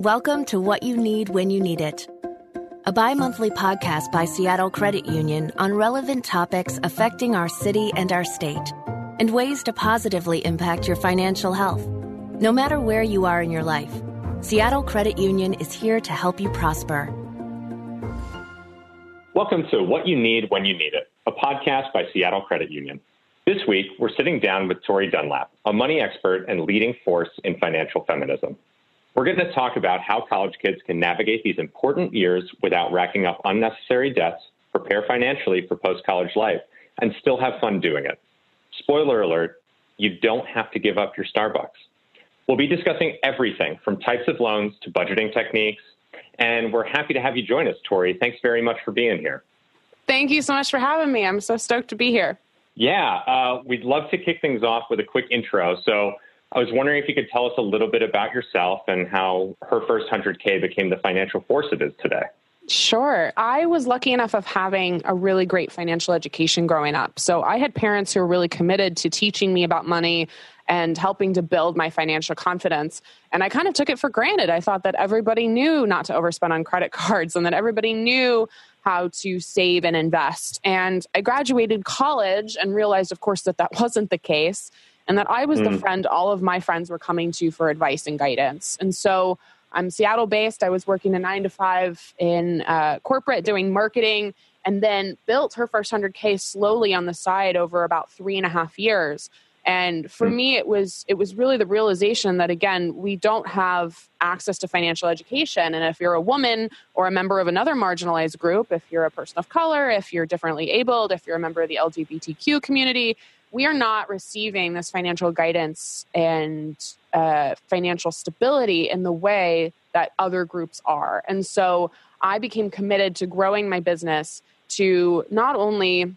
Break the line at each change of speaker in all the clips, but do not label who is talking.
Welcome to What You Need When You Need It, a bi monthly podcast by Seattle Credit Union on relevant topics affecting our city and our state, and ways to positively impact your financial health. No matter where you are in your life, Seattle Credit Union is here to help you prosper.
Welcome to What You Need When You Need It, a podcast by Seattle Credit Union. This week, we're sitting down with Tori Dunlap, a money expert and leading force in financial feminism. We're going to talk about how college kids can navigate these important years without racking up unnecessary debts, prepare financially for post college life, and still have fun doing it. Spoiler alert, you don't have to give up your Starbucks. We'll be discussing everything from types of loans to budgeting techniques, and we're happy to have you join us, Tori. Thanks very much for being here.
Thank you so much for having me. I'm so stoked to be here.
Yeah, uh, we'd love to kick things off with a quick intro. So, I was wondering if you could tell us a little bit about yourself and how her first 100K became the financial force it is today.
Sure. I was lucky enough of having a really great financial education growing up. So I had parents who were really committed to teaching me about money and helping to build my financial confidence. And I kind of took it for granted. I thought that everybody knew not to overspend on credit cards and that everybody knew how to save and invest. And I graduated college and realized, of course, that that wasn't the case and that I was mm. the friend all of my friends were coming to for advice and guidance. And so I'm Seattle based. I was working a nine to five in uh, corporate doing marketing and then built her first 100K slowly on the side over about three and a half years. And for mm. me, it was it was really the realization that again, we don't have access to financial education. And if you're a woman or a member of another marginalized group, if you're a person of color, if you're differently abled, if you're a member of the LGBTQ community, we are not receiving this financial guidance and uh, financial stability in the way that other groups are. And so I became committed to growing my business to not only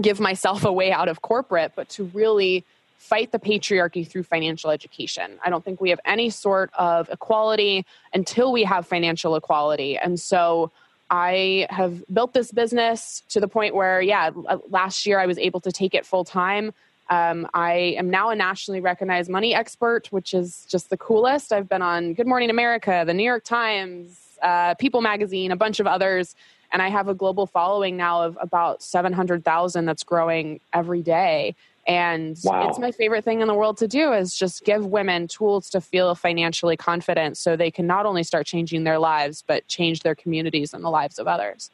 give myself a way out of corporate, but to really fight the patriarchy through financial education. I don't think we have any sort of equality until we have financial equality. And so I have built this business to the point where, yeah, last year I was able to take it full time. Um, I am now a nationally recognized money expert, which is just the coolest. I've been on Good Morning America, the New York Times, uh, People Magazine, a bunch of others, and I have a global following now of about 700,000 that's growing every day. And wow. it's my favorite thing in the world to do is just give women tools to feel financially confident so they can not only start changing their lives, but change their communities and the lives of others.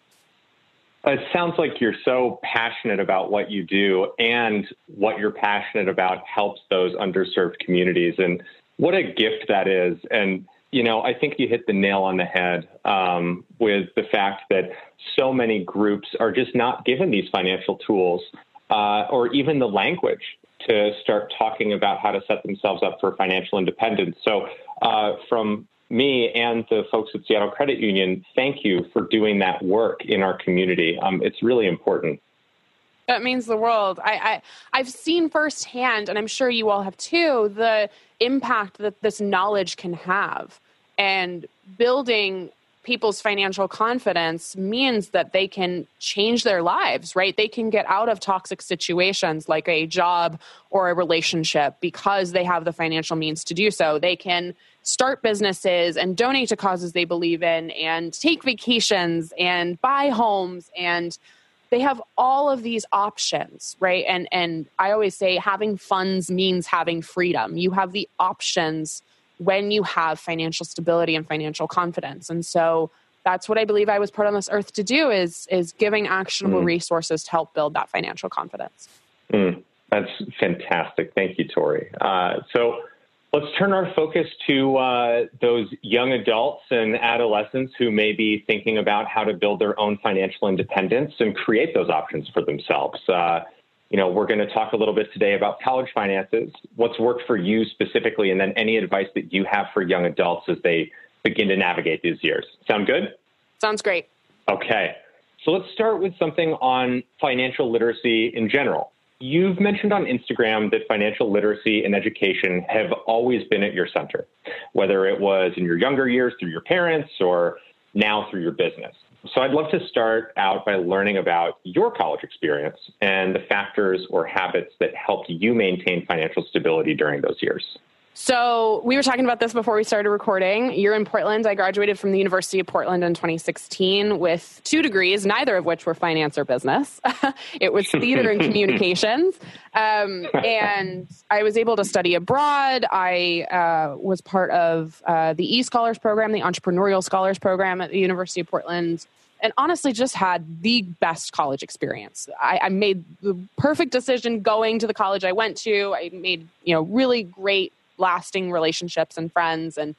It sounds like you're so passionate about what you do and what you're passionate about helps those underserved communities. And what a gift that is. And, you know, I think you hit the nail on the head um, with the fact that so many groups are just not given these financial tools uh, or even the language to start talking about how to set themselves up for financial independence. So, uh, from me and the folks at Seattle Credit Union, thank you for doing that work in our community. Um, it's really important.
That means the world. I, I have seen firsthand, and I'm sure you all have too, the impact that this knowledge can have, and building people's financial confidence means that they can change their lives, right? They can get out of toxic situations like a job or a relationship because they have the financial means to do so. They can start businesses and donate to causes they believe in and take vacations and buy homes and they have all of these options right and and i always say having funds means having freedom you have the options when you have financial stability and financial confidence. And so that's what I believe I was put on this earth to do is is giving actionable mm. resources to help build that financial confidence.
Mm. That's fantastic. Thank you, Tori. Uh, so let's turn our focus to uh, those young adults and adolescents who may be thinking about how to build their own financial independence and create those options for themselves. Uh, you know, we're going to talk a little bit today about college finances, what's worked for you specifically, and then any advice that you have for young adults as they begin to navigate these years. Sound good?
Sounds great.
Okay. So let's start with something on financial literacy in general. You've mentioned on Instagram that financial literacy and education have always been at your center, whether it was in your younger years through your parents or now through your business. So I'd love to start out by learning about your college experience and the factors or habits that helped you maintain financial stability during those years.
So we were talking about this before we started recording. You're in Portland. I graduated from the University of Portland in 2016 with two degrees, neither of which were finance or business. it was theater and communications. Um, and I was able to study abroad. I uh, was part of uh, the E Scholars Program, the Entrepreneurial Scholars Program at the University of Portland and honestly just had the best college experience. I, I, made the perfect decision going to the college I went to. I made you know really great lasting relationships and friends and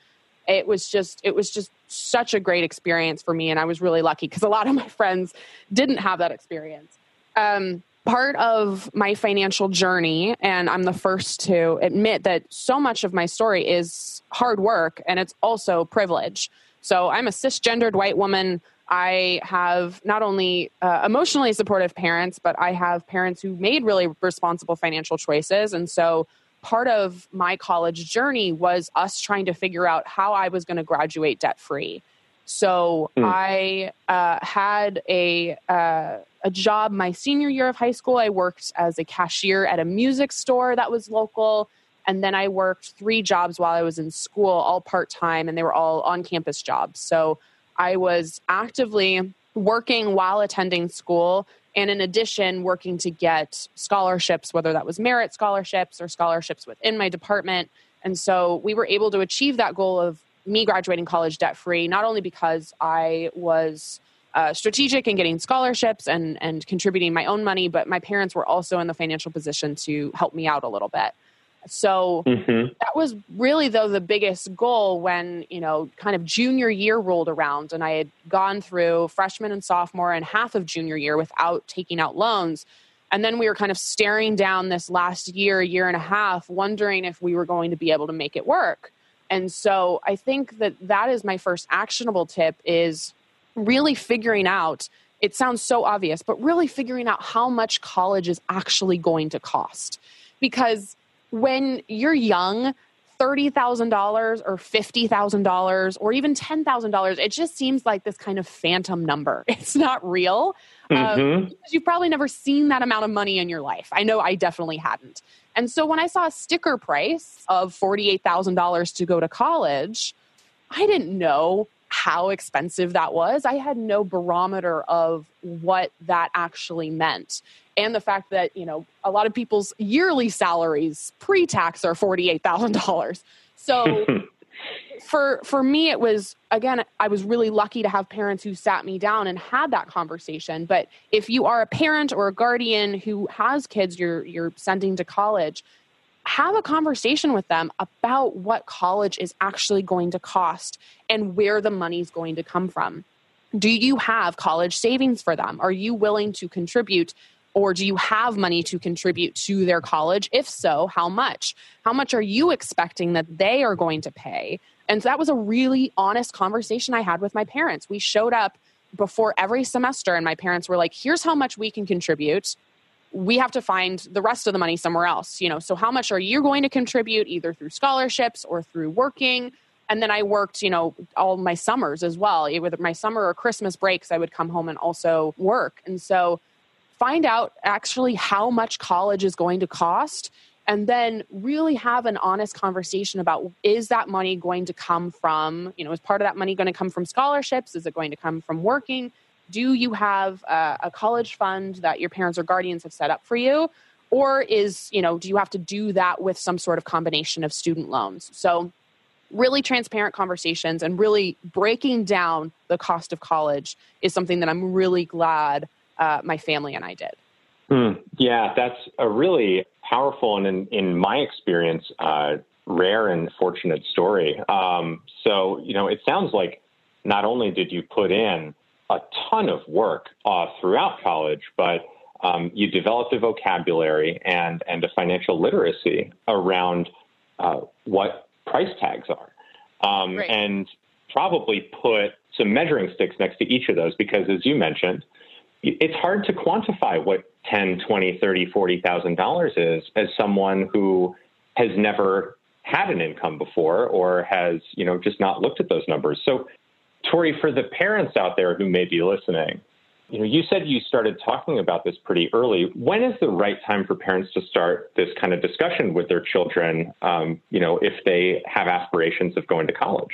it was just it was just such a great experience for me and i was really lucky because a lot of my friends didn't have that experience. Um, part of my financial journey and i'm the first to admit that so much of my story is hard work and it's also privilege. So i'm a cisgendered white woman. I have not only uh, emotionally supportive parents but i have parents who made really responsible financial choices and so part of my college journey was us trying to figure out how I was going to graduate debt free. So mm. I uh, had a uh, a job my senior year of high school. I worked as a cashier at a music store that was local, and then I worked three jobs while I was in school, all part time, and they were all on campus jobs. So I was actively working while attending school and in addition working to get scholarships whether that was merit scholarships or scholarships within my department. And so we were able to achieve that goal of me graduating college debt free not only because i was uh, strategic in getting scholarships and and contributing my own money but my parents were also in the financial position to help me out a little bit so mm-hmm. that was really though the biggest goal when, you know, kind of junior year rolled around and I had gone through freshman and sophomore and half of junior year without taking out loans. And then we were kind of staring down this last year, year and a half, wondering if we were going to be able to make it work. And so I think that that is my first actionable tip is really figuring out it sounds so obvious, but really figuring out how much college is actually going to cost. Because when you're young, $30,000 or $50,000 or even $10,000, it just seems like this kind of phantom number. It's not real. Um, mm-hmm. Um, you've probably never seen that amount of money in your life. I know I definitely hadn't. And so when I saw a sticker price of $48,000 to go to college, I didn't know how expensive that was. I had no barometer of what that actually meant and the fact that you know a lot of people's yearly salaries pre-tax are $48,000. So for for me it was again I was really lucky to have parents who sat me down and had that conversation, but if you are a parent or a guardian who has kids you're you're sending to college, have a conversation with them about what college is actually going to cost and where the money is going to come from. Do you have college savings for them? Are you willing to contribute or do you have money to contribute to their college? If so, how much? How much are you expecting that they are going to pay? And so that was a really honest conversation I had with my parents. We showed up before every semester, and my parents were like, here's how much we can contribute. We have to find the rest of the money somewhere else. You know, so how much are you going to contribute either through scholarships or through working? And then I worked, you know, all my summers as well. Whether my summer or Christmas breaks, I would come home and also work. And so find out actually how much college is going to cost and then really have an honest conversation about is that money going to come from you know is part of that money going to come from scholarships is it going to come from working do you have a, a, college fund that your parents or guardians have set up for you or is you know do you have to do that with some sort of combination of student loans so really transparent conversations and really breaking down the cost of college is something that i'm really glad uh, my family and I did.
Mm, yeah, that's a really powerful and, in, in my experience, uh, rare and fortunate story. Um, so, you know, it sounds like not only did you put in a ton of work uh, throughout college, but um, you developed a vocabulary and, and a financial literacy around uh, what price tags are. Um, right. And probably put some measuring sticks next to each of those because, as you mentioned, it's hard to quantify what 10, 20, 30, 40,000 dollars is as someone who has never had an income before or has, you know, just not looked at those numbers. So, Tori, for the parents out there who may be listening, you know, you said you started talking about this pretty early. When is the right time for parents to start this kind of discussion with their children? Um, you know, if they have aspirations of going to college.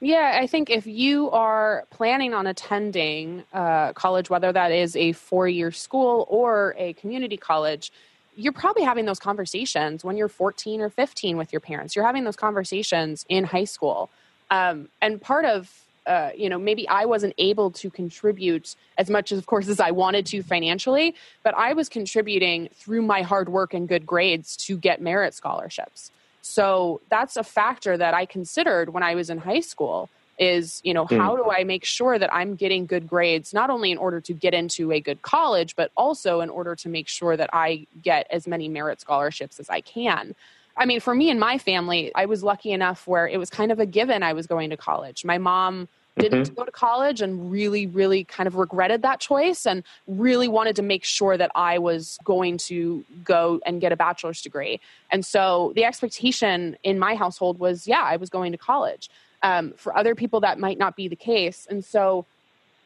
Yeah, I think if you are planning on attending uh, college, whether that is a four-year school or a community college, you're probably having those conversations when you're 14 or 15 with your parents. You're having those conversations in high school, um, and part of uh, you know, maybe I wasn't able to contribute as much as, of course, as I wanted to financially, but I was contributing through my hard work and good grades to get merit scholarships. So that's a factor that I considered when I was in high school is, you know, mm. how do I make sure that I'm getting good grades, not only in order to get into a good college, but also in order to make sure that I get as many merit scholarships as I can. I mean, for me and my family, I was lucky enough where it was kind of a given I was going to college. My mom didn't mm-hmm. go to college and really, really kind of regretted that choice and really wanted to make sure that I was going to go and get a bachelor's degree. And so the expectation in my household was, yeah, I was going to college. Um, for other people, that might not be the case. And so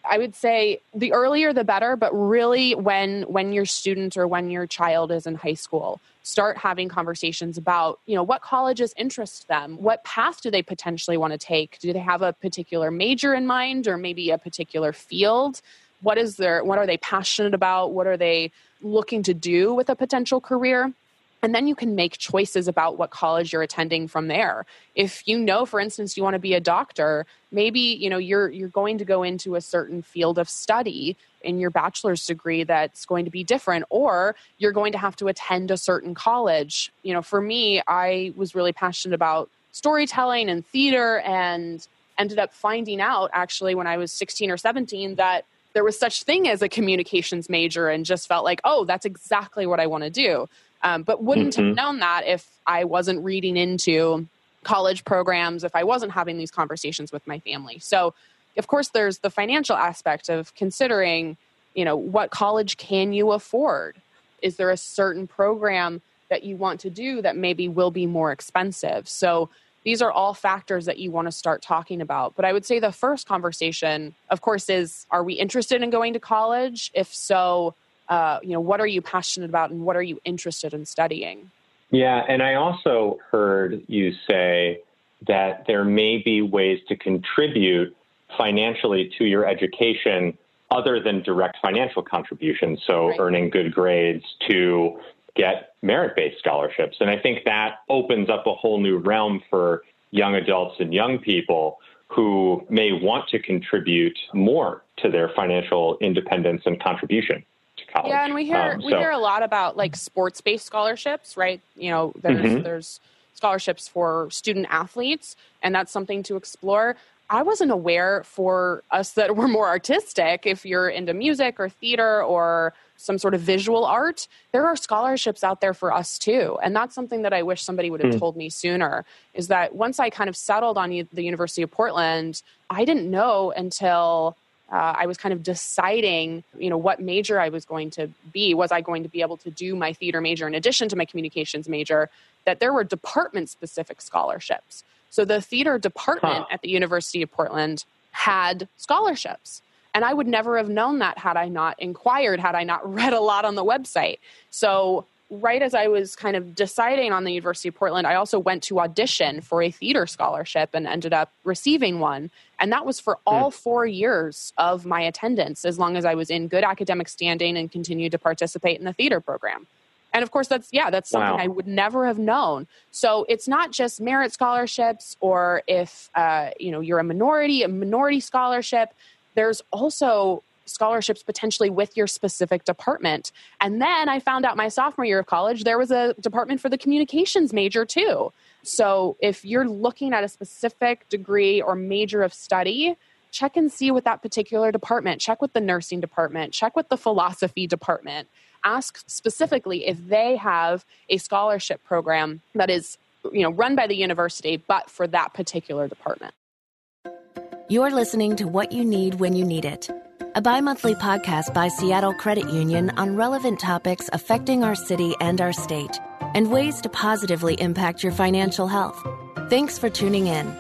I would say the earlier the better, but really when when your student or when your child is in high school, start having conversations about, you know, what colleges interest them, what path do they potentially want to take? Do they have a particular major in mind or maybe a particular field? What is their what are they passionate about? What are they looking to do with a potential career? And then you can make choices about what college you're attending from there. If you know for instance you want to be a doctor maybe you know you're you're going to go into a certain field of study in your bachelor's degree that's going to be different or you're going to have to attend a certain college. You know for me i was really passionate about storytelling and theater and ended up finding out actually when i was 16 or 17 that there was such thing as a communications major and just felt like oh that's exactly what i want to do um, but wouldn't mm-hmm. have known that if I wasn't reading into college programs, if I wasn't having these conversations with my family. So, of course, there's the financial aspect of considering, you know, what college can you afford? Is there a certain program that you want to do that maybe will be more expensive? So, these are all factors that you want to start talking about. But I would say the first conversation, of course, is are we interested in going to college? If so, uh, you know, what are you passionate about and what are you interested in studying?
Yeah, and I also heard you say that there may be ways to contribute financially to your education other than direct financial contributions. So, right. earning good grades to get merit based scholarships. And I think that opens up a whole new realm for young adults and young people who may want to contribute more to their financial independence and contribution college.
Yeah, and we hear um, we hear a lot about like sports based scholarships, right? You know, there's mm-hmm. there's scholarships for student athletes, and that's something to explore. I wasn't aware for us that were more artistic. If you're into music or theater or some sort of visual art, there are scholarships out there for us too. And that's something that I wish somebody would have mm. told me sooner is that once I kind of settled on the University of Portland, I didn't know until uh, I was kind of deciding, you know, what major I was going to be. Was I going to be able to do my theater major in addition to my communications major? That there were department specific scholarships. So the theater department huh. at the University of Portland had scholarships. And I would never have known that had I not inquired, had I not read a lot on the website. So right as I was kind of deciding on the University of Portland, I also went to audition for a theater scholarship and ended up receiving one. And that was for all hmm. four years of my attendance, as long as I was in good academic standing and continued to participate in the theater program. And of course, that's, yeah, that's something wow. I would never have known. So it's not just merit scholarships or if, uh, you know, you're a minority, a minority scholarship. There's also scholarships potentially with your specific department. And then I found out my sophomore year of college, there was a department for the communications major too. So if you're looking at a specific degree or major of study, check and see with that particular department. Check with the nursing department, check with the philosophy department. Ask specifically if they have a scholarship program that is you know run by the university but for that particular department.
You're listening to what you need when you need it a bi monthly podcast by Seattle Credit Union on relevant topics affecting our city and our state, and ways to positively impact your financial health. Thanks for tuning in.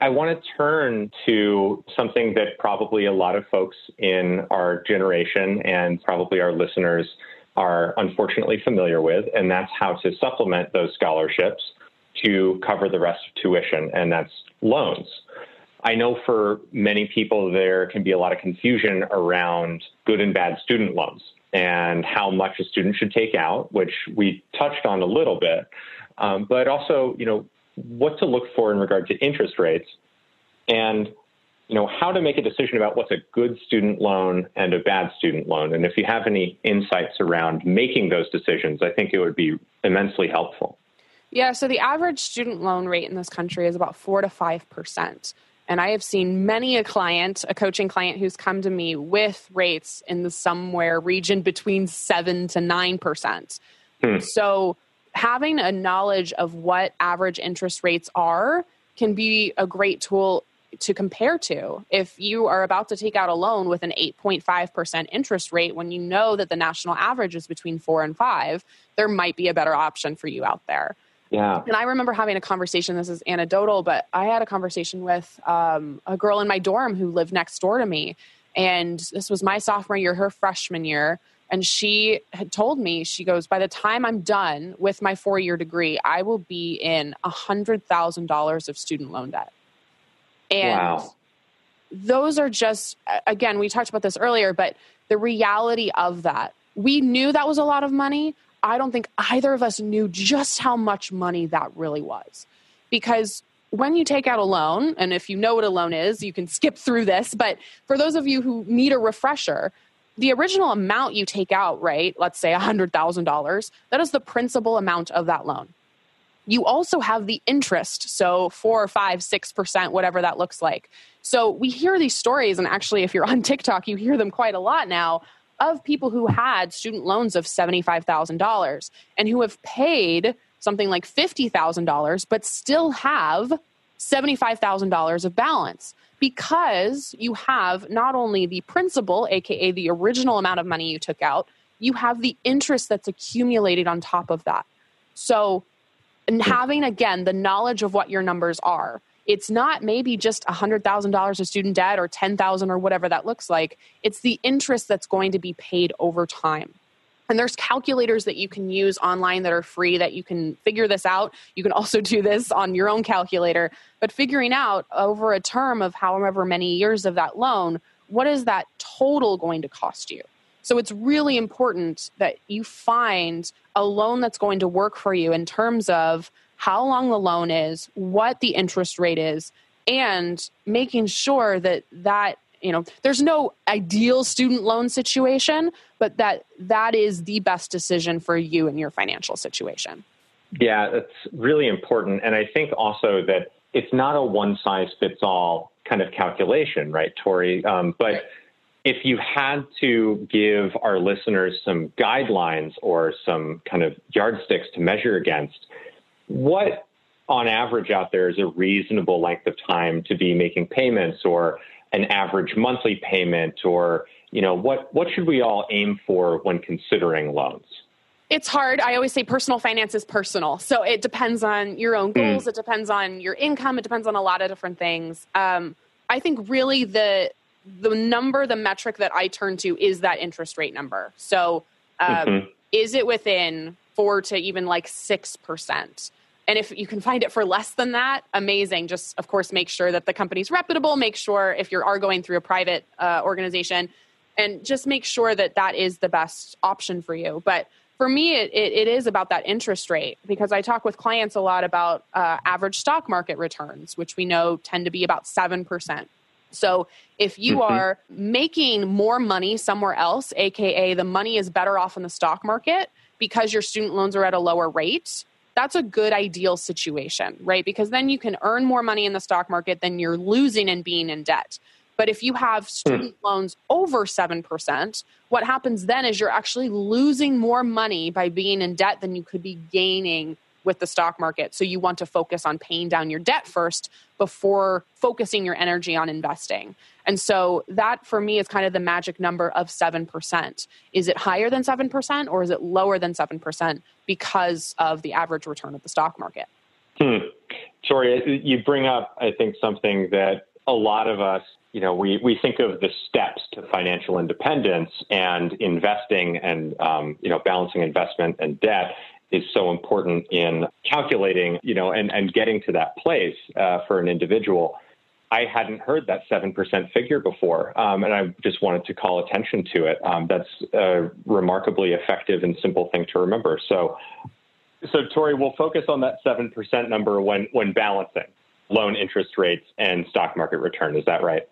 I want to turn to something that probably a lot of folks in our generation and probably our listeners are unfortunately familiar with, and that's how to supplement those scholarships to cover the rest of tuition, and that's loans. I know for many people there can be a lot of confusion around good and bad student loans and how much a student should take out, which we touched on a little bit, um, but also, you know, what to look for in regard to interest rates and you know how to make a decision about what's a good student loan and a bad student loan. And if you have any insights around making those decisions i think it would be immensely helpful.
Yeah so the average student loan rate in this country is about 4 to 5% and i have seen many a client a coaching client who's come to me with rates in the somewhere region between 7 to 9% hmm. so having a knowledge of what average interest rates are can be a great tool to compare to. If you are about to take out a loan with an 8.5% interest rate when you know that the national average is between 4 and 5, there might be a better option for you out there.
Yeah.
And I remember having a conversation, this is anecdotal, but I had a conversation with um, a girl in my dorm who lived next door to me. And this was my sophomore year, her freshman year. And she had told me, she goes, by the time I'm done with my four year degree, I will be in $100,000 of student loan debt. And wow. those are just, again, we talked about this earlier, but the reality of that, we knew that was a lot of money. I don't think either of us knew just how much money that really was. Because when you take out a loan, and if you know what a loan is, you can skip through this, but for those of you who need a refresher, the original amount you take out, right, let's say $100,000, that is the principal amount of that loan. You also have the interest, so four or five, six percent, whatever that looks like. So we hear these stories, and actually, if you're on TikTok, you hear them quite a lot now of people who had student loans of $75,000 and who have paid something like $50,000, but still have $75,000 of balance because you have not only the principal, aka the original amount of money you took out, you have the interest that's accumulated on top of that. So, having again the knowledge of what your numbers are, it's not maybe just $100,000 of student debt or 10,000 or whatever that looks like. It's the interest that's going to be paid over time. And there's calculators that you can use online that are free that you can figure this out. You can also do this on your own calculator. But figuring out over a term of however many years of that loan, what is that total going to cost you? So it's really important that you find a loan that's going to work for you in terms of how long the loan is, what the interest rate is, and making sure that that you know there's no ideal student loan situation but that that is the best decision for you and your financial situation.
Yeah that's really important. And i think also that it's not a one size fits all kind of calculation right tori? Um, but if you had to give our listeners some guidelines or some kind of yardsticks to measure against what on average out there is a reasonable length of time to be making payments or an average monthly payment or you know what what should we all aim for when considering loans?
It's hard. I always say personal finance is personal. So it depends on your own goals. Mm. it depends on your income. It depends on a lot of different things. Um, i think really the the number the metric that i turn to is that interest rate number. So um, mm-hmm. is it within four to even like six percent and if you can find it for less than that, amazing. Just, of course, make sure that the company's reputable. Make sure if you are going through a private uh, organization, and just make sure that that is the best option for you. But for me, it, it, it is about that interest rate because I talk with clients a lot about uh, average stock market returns, which we know tend to be about 7%. So if you mm-hmm. are making more money somewhere else, AKA the money is better off in the stock market because your student loans are at a lower rate, that's a good ideal situation, right? Because then you can earn more money in the stock market than you're losing and being in debt. But if you have student mm. loans over 7%, what happens then is you're actually losing more money by being in debt than you could be gaining with the stock market. So you want to focus on paying down your debt first before focusing your energy on investing. And so that for me is kind of the magic number of 7%. Is it higher than 7% or is it lower than 7% because of the average return of the stock market?
Hmm. Tori, you bring up, I think, something that a lot of us, you know, we, we think of the steps to financial independence and investing and, um, you know, balancing investment and debt is so important in calculating, you know, and, and getting to that place uh, for an individual. I hadn't heard that 7% figure before, um, and I just wanted to call attention to it. Um, that's a remarkably effective and simple thing to remember. So, so Tori, we'll focus on that 7% number when, when balancing loan interest rates and stock market return. Is that right?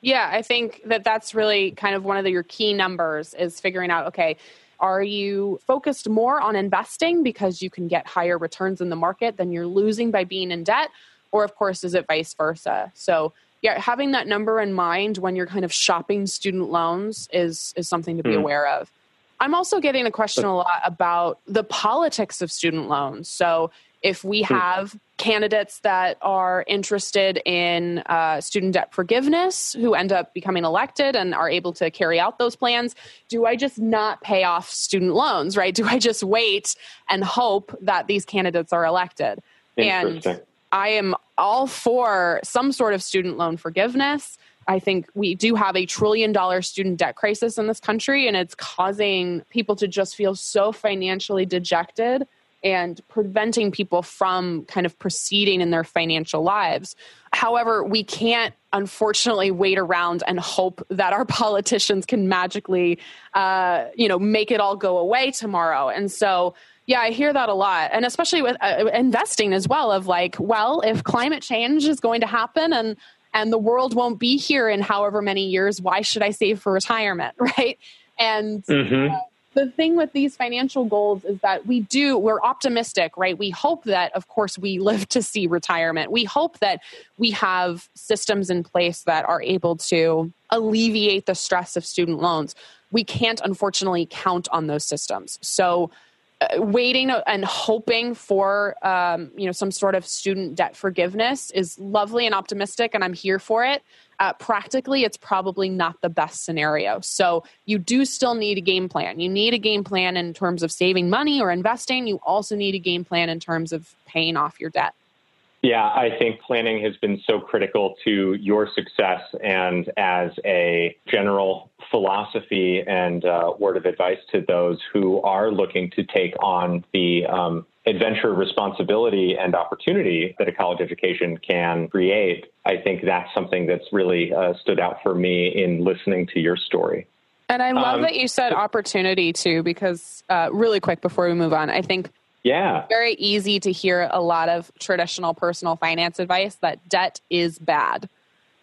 Yeah, I think that that's really kind of one of the, your key numbers is figuring out, okay, are you focused more on investing because you can get higher returns in the market than you're losing by being in debt? Or, of course, is it vice versa? So, yeah, having that number in mind when you're kind of shopping student loans is, is something to be mm. aware of. I'm also getting a question a lot about the politics of student loans. So, if we hmm. have candidates that are interested in uh, student debt forgiveness who end up becoming elected and are able to carry out those plans, do I just not pay off student loans, right? Do I just wait and hope that these candidates are elected? And I am all for some sort of student loan forgiveness. I think we do have a trillion dollar student debt crisis in this country, and it's causing people to just feel so financially dejected and preventing people from kind of proceeding in their financial lives. However, we can't unfortunately wait around and hope that our politicians can magically, uh, you know, make it all go away tomorrow. And so, yeah, I hear that a lot, and especially with uh, investing as well. Of like, well, if climate change is going to happen and and the world won't be here in however many years, why should I save for retirement, right? And mm-hmm. uh, the thing with these financial goals is that we do we're optimistic right? We hope that of course we live to see retirement. We hope that we have systems in place that are able to alleviate the stress of student loans. We can't unfortunately count on those systems. So uh, waiting and hoping for um, you know some sort of student debt forgiveness is lovely and optimistic and i'm here for it uh, practically it's probably not the best scenario. So you do still need a game plan. You need a game plan in terms of saving money or investing. You also need a game plan in terms of paying off your debt.
Yeah, I think planning has been so critical to your success. And as a general philosophy and uh, word of advice to those who are looking to take on the um, adventure, responsibility, and opportunity that a college education can create, I think that's something that's really uh, stood out for me in listening to your story.
And I love um, that you said opportunity too, because uh, really quick before we move on, I think
yeah.
It's very easy to hear a lot of traditional personal finance advice that debt is bad.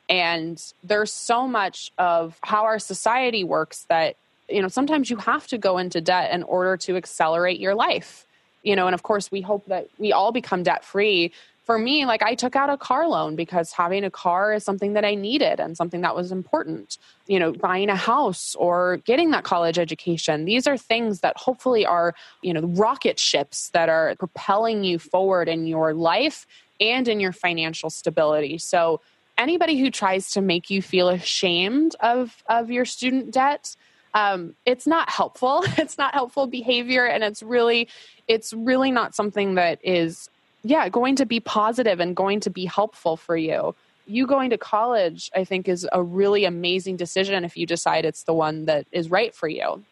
And there's so much of how our society works that, you know, sometimes you have to go into debt in order to accelerate your life. You know, and of course, we hope that we all become debt free for me, like I took out a car loan because having a car is something that I needed and something that was important. You know, buying a house or getting that college education. These are things that hopefully are, you know, rocket ships that are propelling you forward in your life and in your financial stability. So, anybody who tries to make you feel ashamed of of your student debt, um, it's not helpful. It's not helpful behavior, and it's really, it's really not something that is yeah, going to be positive and going to be helpful for you. You going to college, I think, is a really amazing decision if you decide it's the one that is right for you.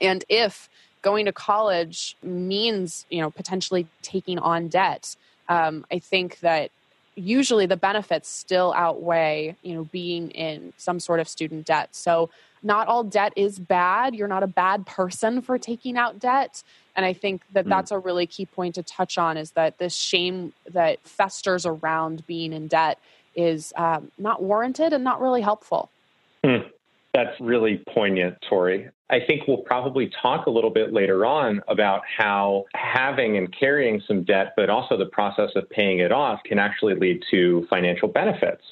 And if going to college means, you know, potentially taking on debt, um, I think that usually the benefits still outweigh, you know, being in some sort of student debt. So not all debt is bad. You're not a bad person for taking out debt. And I think that hmm. that's a really key point to touch on is that this shame that festers around being in debt is um, not warranted and not really helpful.
Mm. That's really poignant, Tori. I think we'll probably talk a little bit later on about how having and carrying some debt, but also the process of paying it off, can actually lead to financial benefits.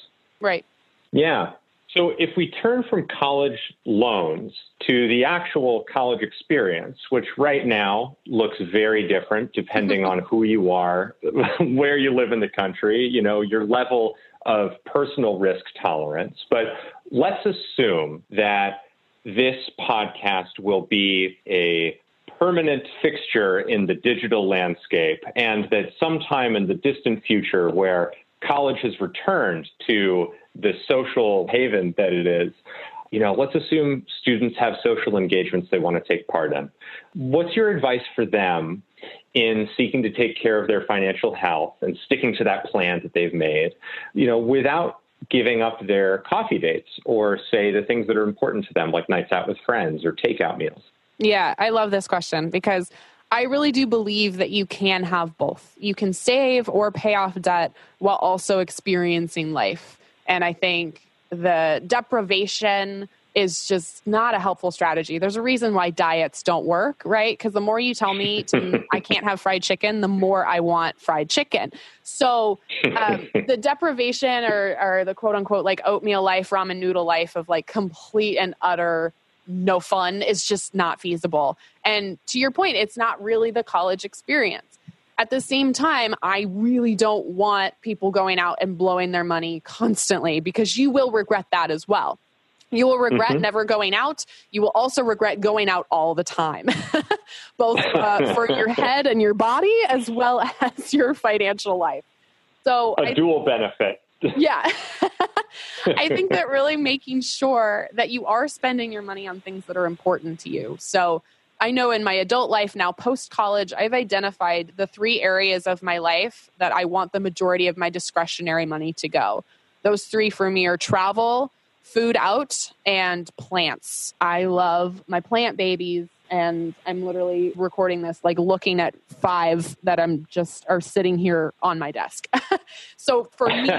Right.
Yeah. So, if we turn from college loans to the actual college experience, which right now looks very different depending on who you are, where you live in the country, you know, your level of personal risk tolerance. But let's assume that this podcast will be a permanent fixture in the digital landscape, and that sometime in the distant future, where college has returned to the social haven that it is, you know, let's assume students have social engagements they want to take part in. What's your advice for them in seeking to take care of their financial health and sticking to that plan that they've made, you know, without giving up their coffee dates or say the things that are important to them, like nights out with friends or takeout meals?
Yeah, I love this question because I really do believe that you can have both. You can save or pay off debt while also experiencing life. And I think the deprivation is just not a helpful strategy. There's a reason why diets don't work, right? Because the more you tell me to, I can't have fried chicken, the more I want fried chicken. So um, the deprivation or, or the quote unquote like oatmeal life, ramen noodle life of like complete and utter no fun is just not feasible. And to your point, it's not really the college experience. At the same time, I really don't want people going out and blowing their money constantly because you will regret that as well. You will regret mm-hmm. never going out. You will also regret going out all the time, both uh, for your head and your body as well as your financial life. So,
a I, dual benefit.
yeah. I think that really making sure that you are spending your money on things that are important to you. So, I know in my adult life now, post college, I've identified the three areas of my life that I want the majority of my discretionary money to go. Those three for me are travel, food out, and plants. I love my plant babies, and I'm literally recording this, like looking at five that I'm just are sitting here on my desk. so for me,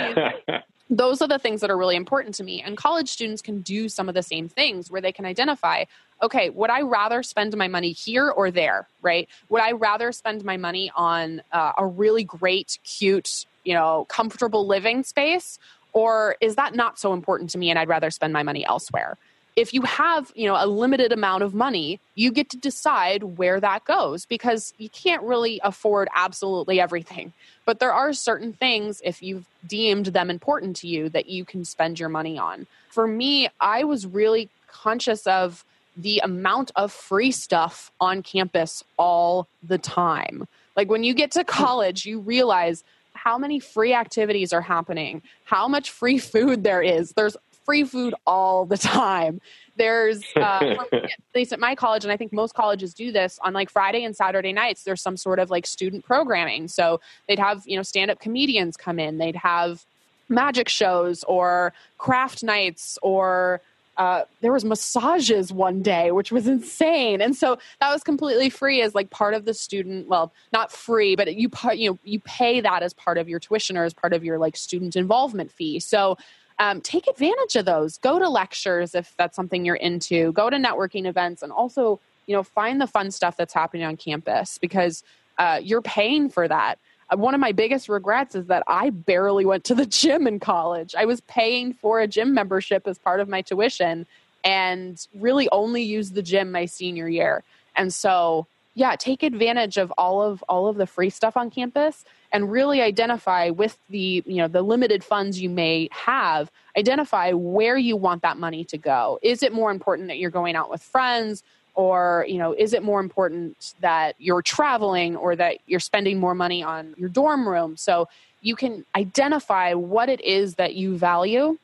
those are the things that are really important to me. And college students can do some of the same things where they can identify okay, would I rather spend my money here or there, right? Would I rather spend my money on uh, a really great, cute, you know, comfortable living space? Or is that not so important to me and I'd rather spend my money elsewhere? If you have you know a limited amount of money you get to decide where that goes because you can't really afford absolutely everything. But there are certain things if you've deemed them important to you that you can spend your money on. For me i was really conscious of the amount of free stuff on campus all the time. Like when you get to college you realize how many free activities are happening, how much free food there is. There's free food all the time. There's, uh, at least at my college, and I think most colleges do this on like Friday and Saturday nights. There's some sort of like student programming. So they'd have you know stand up comedians come in. They'd have magic shows or craft nights or uh, there was massages one day which was insane and so that was completely free as like part of the student well not free but you part you know you pay that as part of your tuition or as part of your like student involvement fee so um, take advantage of those. Go to lectures if that's something you're into. Go to networking events, and also, you know, find the fun stuff that's happening on campus because uh, you're paying for that. Uh, one of my biggest regrets is that I barely went to the gym in college. I was paying for a gym membership as part of my tuition, and really only used the gym my senior year. And so, yeah, take advantage of all of all of the free stuff on campus and really identify with the you know the limited funds you may have identify where you want that money to go. Is it more important that you're going out with friends or you know is it more important that you're traveling or that you're spending more money on your dorm room? So you can identify what it is that you value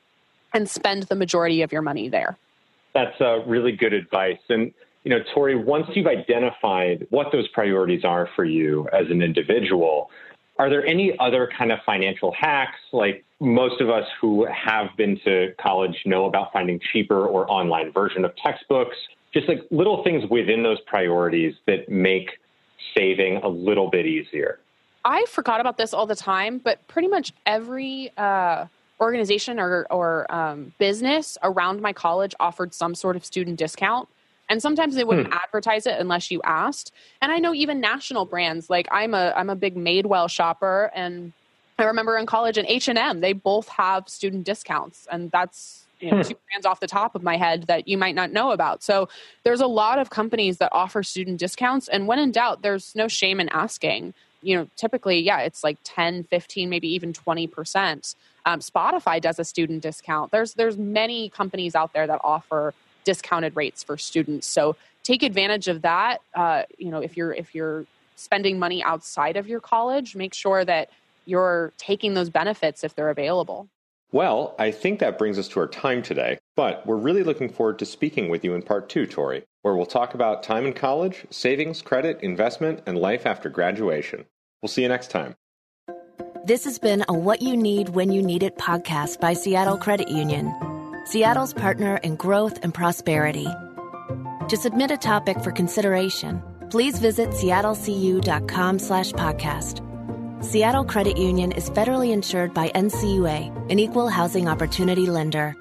and spend the majority of your money there.
That's uh, really good advice. And you know tori once you've identified what those priorities are for you as an individual are there any other kind of financial hacks like most of us who have been to college know about finding cheaper or online version of textbooks? Just like little things within those priorities that make saving a little bit easier.
I forgot about this all the time but pretty much every uh, organization or, or um, business around my college offered some sort of student discount and sometimes they wouldn't hmm. advertise it unless you asked and i know even national brands like i'm a i'm a big madewell shopper and i remember in college in h&m they both have student discounts and that's you know, hmm. two brands off the top of my head that you might not know about. So there's a lot of companies that offer student discounts. And when in doubt, there's no shame in asking. You know, typically, yeah, it's like 10, 15, maybe even 20%. Um, Spotify does a student discount. There's there's many companies out there that offer discounted rates for students. So take advantage of that. Uh, you know, if you're if you're spending money outside of your college, make sure that you're taking those benefits if they're available.
Well, I think that brings us to our time today, but we're really looking forward to speaking with you in part two, Tori, where we'll talk about time in college, savings, credit, investment, and life after graduation. We'll see you next time.
This has been a What You Need When You Need It podcast by Seattle Credit Union, Seattle's partner in growth and prosperity. To submit a topic for consideration, please visit seattlecu.com slash podcast. Seattle Credit Union is federally insured by NCUA, an equal housing opportunity lender.